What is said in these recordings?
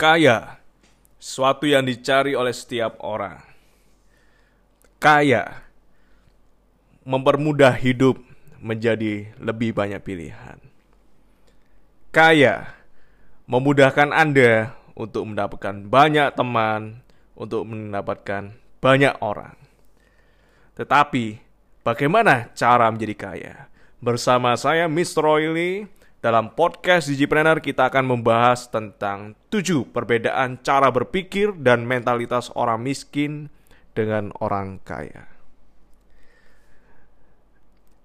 Kaya, suatu yang dicari oleh setiap orang. Kaya, mempermudah hidup menjadi lebih banyak pilihan. Kaya, memudahkan Anda untuk mendapatkan banyak teman, untuk mendapatkan banyak orang. Tetapi, bagaimana cara menjadi kaya? Bersama saya, Mr. Royli, dalam podcast Digipreneur kita akan membahas tentang tujuh perbedaan cara berpikir dan mentalitas orang miskin dengan orang kaya.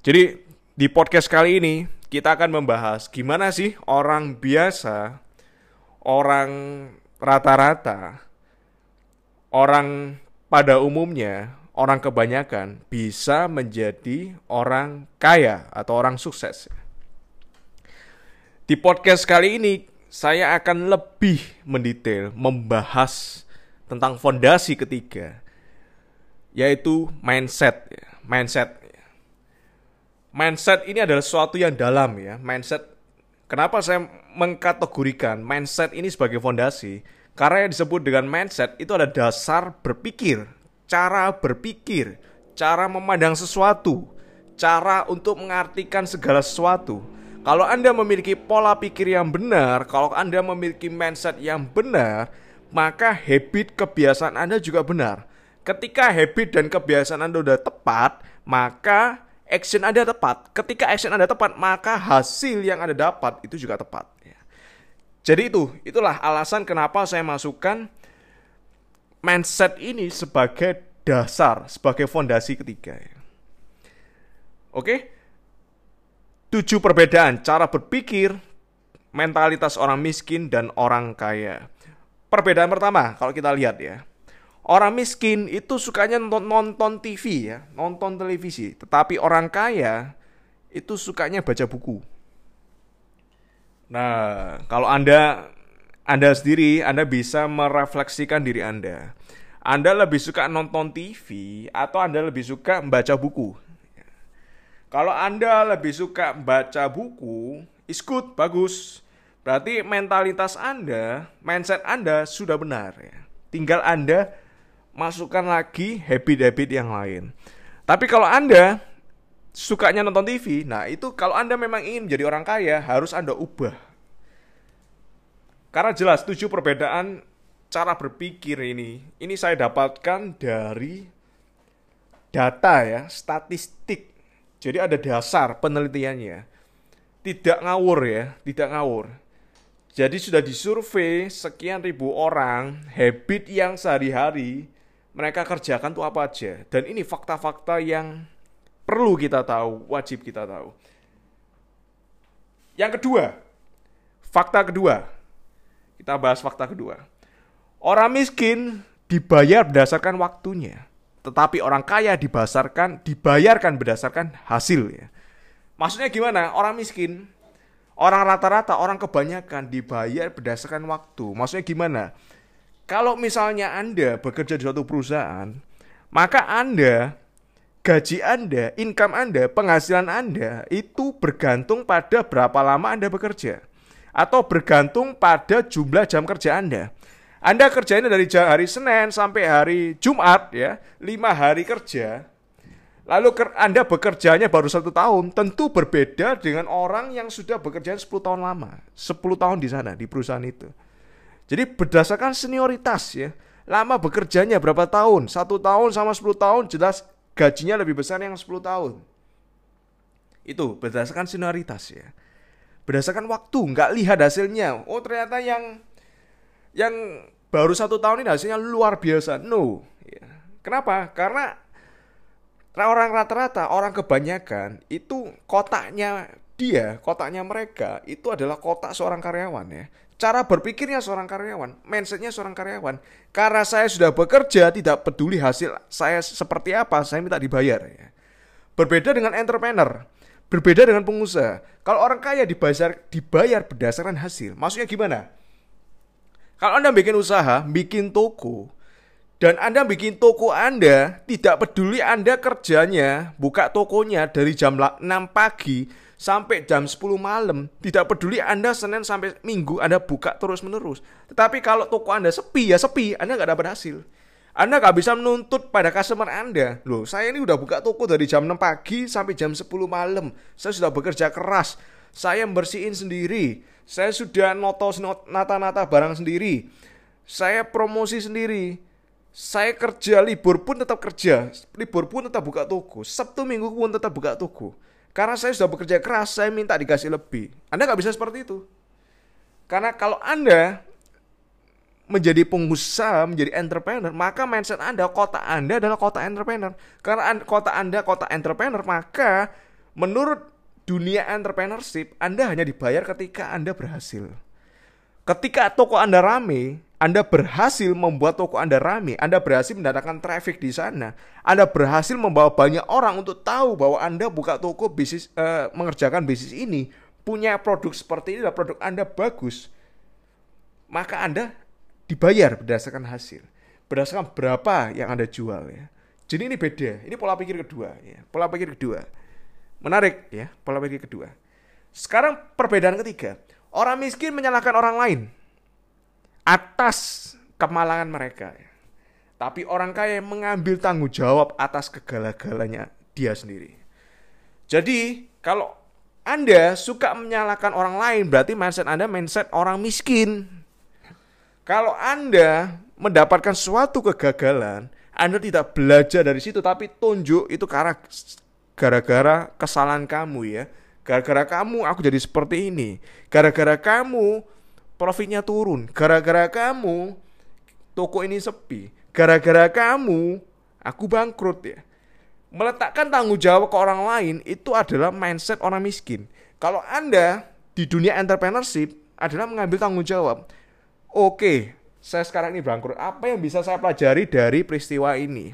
Jadi di podcast kali ini kita akan membahas gimana sih orang biasa, orang rata-rata, orang pada umumnya, orang kebanyakan bisa menjadi orang kaya atau orang sukses. Di podcast kali ini saya akan lebih mendetail membahas tentang fondasi ketiga yaitu mindset mindset. Mindset ini adalah sesuatu yang dalam ya. Mindset kenapa saya mengkategorikan mindset ini sebagai fondasi? Karena yang disebut dengan mindset itu adalah dasar berpikir cara berpikir cara memandang sesuatu cara untuk mengartikan segala sesuatu kalau Anda memiliki pola pikir yang benar, kalau Anda memiliki mindset yang benar, maka habit kebiasaan Anda juga benar. Ketika habit dan kebiasaan Anda sudah tepat, maka action Anda tepat. Ketika action Anda tepat, maka hasil yang Anda dapat itu juga tepat. Ya. Jadi itu, itulah alasan kenapa saya masukkan mindset ini sebagai dasar, sebagai fondasi ketiga. Ya. Oke, Tujuh perbedaan cara berpikir mentalitas orang miskin dan orang kaya. Perbedaan pertama, kalau kita lihat ya. Orang miskin itu sukanya nonton, nonton TV ya, nonton televisi. Tetapi orang kaya itu sukanya baca buku. Nah, kalau Anda Anda sendiri, Anda bisa merefleksikan diri Anda. Anda lebih suka nonton TV atau Anda lebih suka membaca buku? Kalau Anda lebih suka baca buku, is good, bagus. Berarti mentalitas Anda, mindset Anda sudah benar ya. Tinggal Anda masukkan lagi habit-habit yang lain. Tapi kalau Anda sukanya nonton TV, nah itu kalau Anda memang ingin menjadi orang kaya, harus Anda ubah. Karena jelas tujuh perbedaan cara berpikir ini, ini saya dapatkan dari data ya, statistik jadi ada dasar penelitiannya. Tidak ngawur ya, tidak ngawur. Jadi sudah disurvei sekian ribu orang, habit yang sehari-hari mereka kerjakan tuh apa aja. Dan ini fakta-fakta yang perlu kita tahu, wajib kita tahu. Yang kedua, fakta kedua. Kita bahas fakta kedua. Orang miskin dibayar berdasarkan waktunya. Tetapi orang kaya dibasarkan, dibayarkan berdasarkan hasil ya. Maksudnya gimana? Orang miskin, orang rata-rata, orang kebanyakan dibayar berdasarkan waktu. Maksudnya gimana? Kalau misalnya Anda bekerja di suatu perusahaan, maka Anda gaji Anda, income Anda, penghasilan Anda itu bergantung pada berapa lama Anda bekerja atau bergantung pada jumlah jam kerja Anda. Anda kerjanya dari hari Senin sampai hari Jumat ya, lima hari kerja. Lalu Anda bekerjanya baru satu tahun, tentu berbeda dengan orang yang sudah bekerja 10 tahun lama, 10 tahun di sana di perusahaan itu. Jadi berdasarkan senioritas ya, lama bekerjanya berapa tahun, satu tahun sama 10 tahun jelas gajinya lebih besar yang 10 tahun. Itu berdasarkan senioritas ya. Berdasarkan waktu, nggak lihat hasilnya. Oh ternyata yang yang baru satu tahun ini hasilnya luar biasa. No. Ya. Kenapa? Karena orang rata-rata, orang kebanyakan itu kotaknya dia, kotaknya mereka itu adalah kotak seorang karyawan ya. Cara berpikirnya seorang karyawan, mindsetnya seorang karyawan. Karena saya sudah bekerja, tidak peduli hasil saya seperti apa, saya minta dibayar ya. Berbeda dengan entrepreneur, berbeda dengan pengusaha. Kalau orang kaya dibayar, dibayar berdasarkan hasil. Maksudnya gimana? Kalau Anda bikin usaha, bikin toko, dan Anda bikin toko Anda, tidak peduli Anda kerjanya, buka tokonya dari jam 6 pagi sampai jam 10 malam. Tidak peduli Anda Senin sampai Minggu Anda buka terus-menerus. Tetapi kalau toko Anda sepi, ya sepi, Anda nggak dapat hasil. Anda nggak bisa menuntut pada customer Anda. Loh, saya ini udah buka toko dari jam 6 pagi sampai jam 10 malam. Saya sudah bekerja keras. Saya bersihin sendiri. Saya sudah noto nata-nata barang sendiri. Saya promosi sendiri saya kerja libur pun tetap kerja, libur pun tetap buka toko, Sabtu Minggu pun tetap buka toko. Karena saya sudah bekerja keras, saya minta dikasih lebih. Anda nggak bisa seperti itu. Karena kalau Anda menjadi pengusaha, menjadi entrepreneur, maka mindset Anda, kota Anda adalah kota entrepreneur. Karena kota Anda kota entrepreneur, maka menurut dunia entrepreneurship, Anda hanya dibayar ketika Anda berhasil. Ketika toko Anda rame, anda berhasil membuat toko Anda rame, Anda berhasil mendatangkan traffic di sana, Anda berhasil membawa banyak orang untuk tahu bahwa Anda buka toko bisnis uh, mengerjakan bisnis ini, punya produk seperti ini, produk Anda bagus, maka Anda dibayar berdasarkan hasil, berdasarkan berapa yang Anda jual ya. Jadi ini beda, ini pola pikir kedua ya, pola pikir kedua. Menarik ya, pola pikir kedua. Sekarang perbedaan ketiga, orang miskin menyalahkan orang lain atas kemalangan mereka. Tapi orang kaya mengambil tanggung jawab atas kegala-galanya dia sendiri. Jadi, kalau Anda suka menyalahkan orang lain, berarti mindset Anda mindset orang miskin. Kalau Anda mendapatkan suatu kegagalan, Anda tidak belajar dari situ, tapi tunjuk itu karena gara-gara kesalahan kamu ya. Gara-gara kamu aku jadi seperti ini. Gara-gara kamu profitnya turun. Gara-gara kamu toko ini sepi. Gara-gara kamu aku bangkrut ya. Meletakkan tanggung jawab ke orang lain itu adalah mindset orang miskin. Kalau Anda di dunia entrepreneurship adalah mengambil tanggung jawab. Oke, saya sekarang ini bangkrut. Apa yang bisa saya pelajari dari peristiwa ini?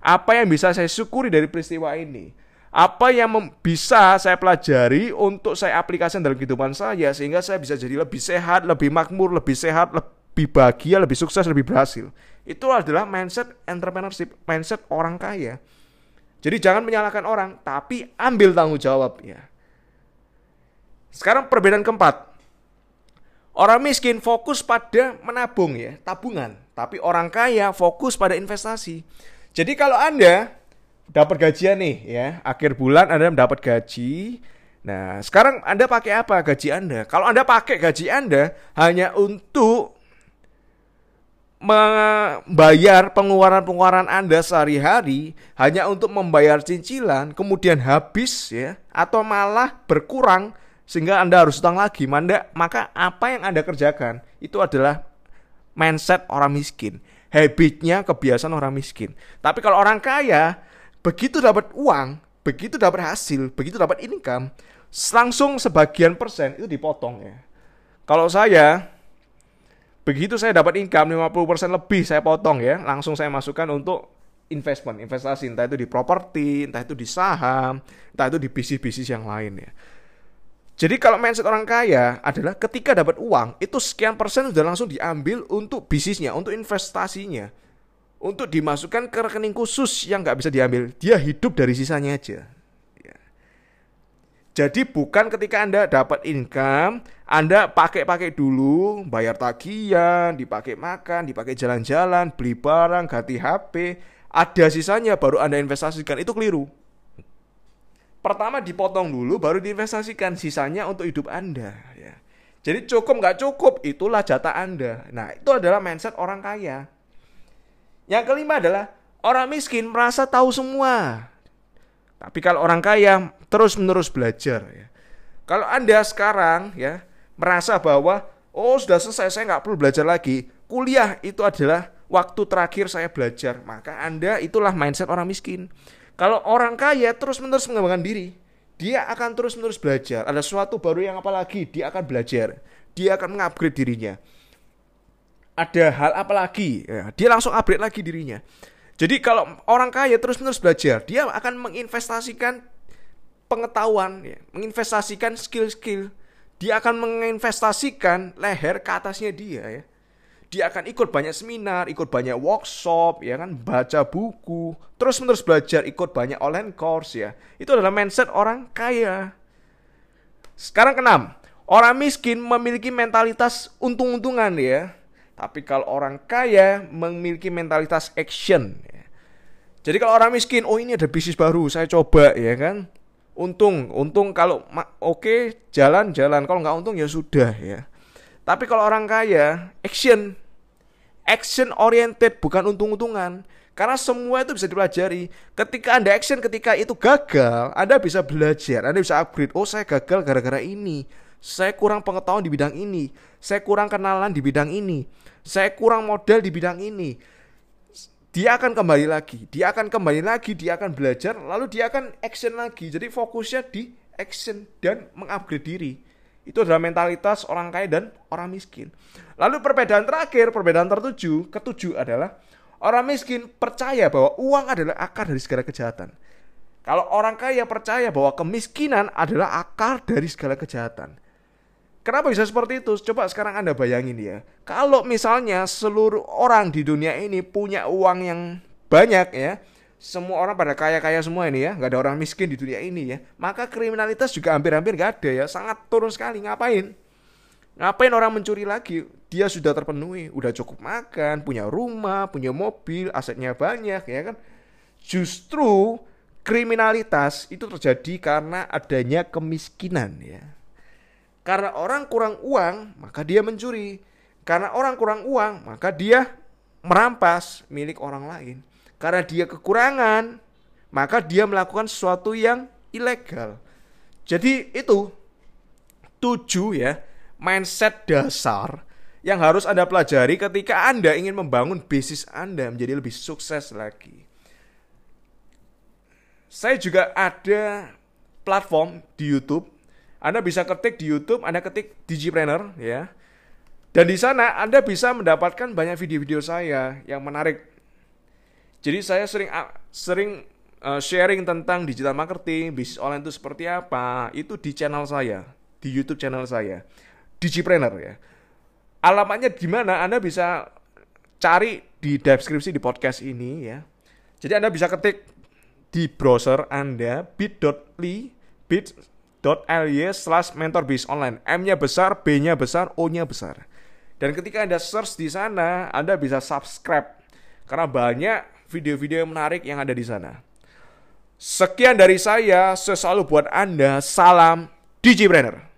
Apa yang bisa saya syukuri dari peristiwa ini? Apa yang bisa saya pelajari untuk saya aplikasikan dalam kehidupan saya sehingga saya bisa jadi lebih sehat, lebih makmur, lebih sehat, lebih bahagia, lebih sukses, lebih berhasil. Itu adalah mindset entrepreneurship, mindset orang kaya. Jadi jangan menyalahkan orang, tapi ambil tanggung jawab ya. Sekarang perbedaan keempat. Orang miskin fokus pada menabung ya, tabungan. Tapi orang kaya fokus pada investasi. Jadi kalau Anda dapat gajian nih ya, akhir bulan Anda mendapat gaji. Nah, sekarang Anda pakai apa gaji Anda? Kalau Anda pakai gaji Anda hanya untuk membayar pengeluaran-pengeluaran Anda sehari-hari, hanya untuk membayar cicilan, kemudian habis ya, atau malah berkurang sehingga Anda harus utang lagi, manda, maka apa yang Anda kerjakan itu adalah mindset orang miskin, habitnya kebiasaan orang miskin. Tapi kalau orang kaya, begitu dapat uang, begitu dapat hasil, begitu dapat income, langsung sebagian persen itu dipotong ya. Kalau saya begitu saya dapat income 50% lebih saya potong ya, langsung saya masukkan untuk investment, investasi entah itu di properti, entah itu di saham, entah itu di bisnis-bisnis yang lain ya. Jadi kalau mindset orang kaya adalah ketika dapat uang itu sekian persen sudah langsung diambil untuk bisnisnya, untuk investasinya untuk dimasukkan ke rekening khusus yang nggak bisa diambil. Dia hidup dari sisanya aja. Ya. Jadi bukan ketika Anda dapat income, Anda pakai-pakai dulu, bayar tagihan, dipakai makan, dipakai jalan-jalan, beli barang, ganti HP, ada sisanya baru Anda investasikan. Itu keliru. Pertama dipotong dulu, baru diinvestasikan sisanya untuk hidup Anda. Ya. Jadi cukup nggak cukup, itulah jatah Anda. Nah itu adalah mindset orang kaya. Yang kelima adalah orang miskin merasa tahu semua. Tapi kalau orang kaya terus-menerus belajar ya. Kalau Anda sekarang ya merasa bahwa oh sudah selesai saya nggak perlu belajar lagi. Kuliah itu adalah waktu terakhir saya belajar. Maka Anda itulah mindset orang miskin. Kalau orang kaya terus-menerus mengembangkan diri, dia akan terus-menerus belajar. Ada sesuatu baru yang apalagi dia akan belajar. Dia akan mengupgrade dirinya ada hal apa lagi, ya, dia langsung upgrade lagi dirinya. Jadi kalau orang kaya terus-menerus belajar, dia akan menginvestasikan pengetahuan, ya, menginvestasikan skill-skill. Dia akan menginvestasikan leher ke atasnya dia ya. Dia akan ikut banyak seminar, ikut banyak workshop, ya kan, baca buku, terus menerus belajar, ikut banyak online course ya. Itu adalah mindset orang kaya. Sekarang keenam, orang miskin memiliki mentalitas untung-untungan ya. Tapi kalau orang kaya memiliki mentalitas action. Ya. Jadi kalau orang miskin, oh ini ada bisnis baru, saya coba ya kan. Untung, untung kalau oke okay, jalan jalan, kalau nggak untung ya sudah ya. Tapi kalau orang kaya, action, action oriented bukan untung-untungan. Karena semua itu bisa dipelajari. Ketika Anda action ketika itu gagal, Anda bisa belajar, Anda bisa upgrade. Oh, saya gagal gara-gara ini. Saya kurang pengetahuan di bidang ini. Saya kurang kenalan di bidang ini saya kurang modal di bidang ini. Dia akan kembali lagi, dia akan kembali lagi, dia akan belajar, lalu dia akan action lagi. Jadi fokusnya di action dan mengupgrade diri. Itu adalah mentalitas orang kaya dan orang miskin. Lalu perbedaan terakhir, perbedaan tertuju, ketujuh adalah orang miskin percaya bahwa uang adalah akar dari segala kejahatan. Kalau orang kaya percaya bahwa kemiskinan adalah akar dari segala kejahatan. Kenapa bisa seperti itu? Coba sekarang Anda bayangin ya. Kalau misalnya seluruh orang di dunia ini punya uang yang banyak ya, semua orang pada kaya-kaya semua ini ya, nggak ada orang miskin di dunia ini ya, maka kriminalitas juga hampir-hampir nggak ada ya, sangat turun sekali. Ngapain? Ngapain orang mencuri lagi? Dia sudah terpenuhi, udah cukup makan, punya rumah, punya mobil, asetnya banyak ya kan. Justru kriminalitas itu terjadi karena adanya kemiskinan ya. Karena orang kurang uang, maka dia mencuri. Karena orang kurang uang, maka dia merampas milik orang lain. Karena dia kekurangan, maka dia melakukan sesuatu yang ilegal. Jadi itu tujuh ya mindset dasar yang harus Anda pelajari ketika Anda ingin membangun bisnis Anda menjadi lebih sukses lagi. Saya juga ada platform di YouTube anda bisa ketik di YouTube, Anda ketik Digipreneur ya. Dan di sana Anda bisa mendapatkan banyak video-video saya yang menarik. Jadi saya sering sering uh, sharing tentang digital marketing, bisnis online itu seperti apa, itu di channel saya, di YouTube channel saya, Digipreneur ya. Alamatnya di mana? Anda bisa cari di deskripsi di podcast ini ya. Jadi Anda bisa ketik di browser Anda bit.ly bit bit.ly slash mentorbis online. M-nya besar, B-nya besar, O-nya besar. Dan ketika Anda search di sana, Anda bisa subscribe. Karena banyak video-video yang menarik yang ada di sana. Sekian dari saya, sesalu buat Anda. Salam Digipreneur.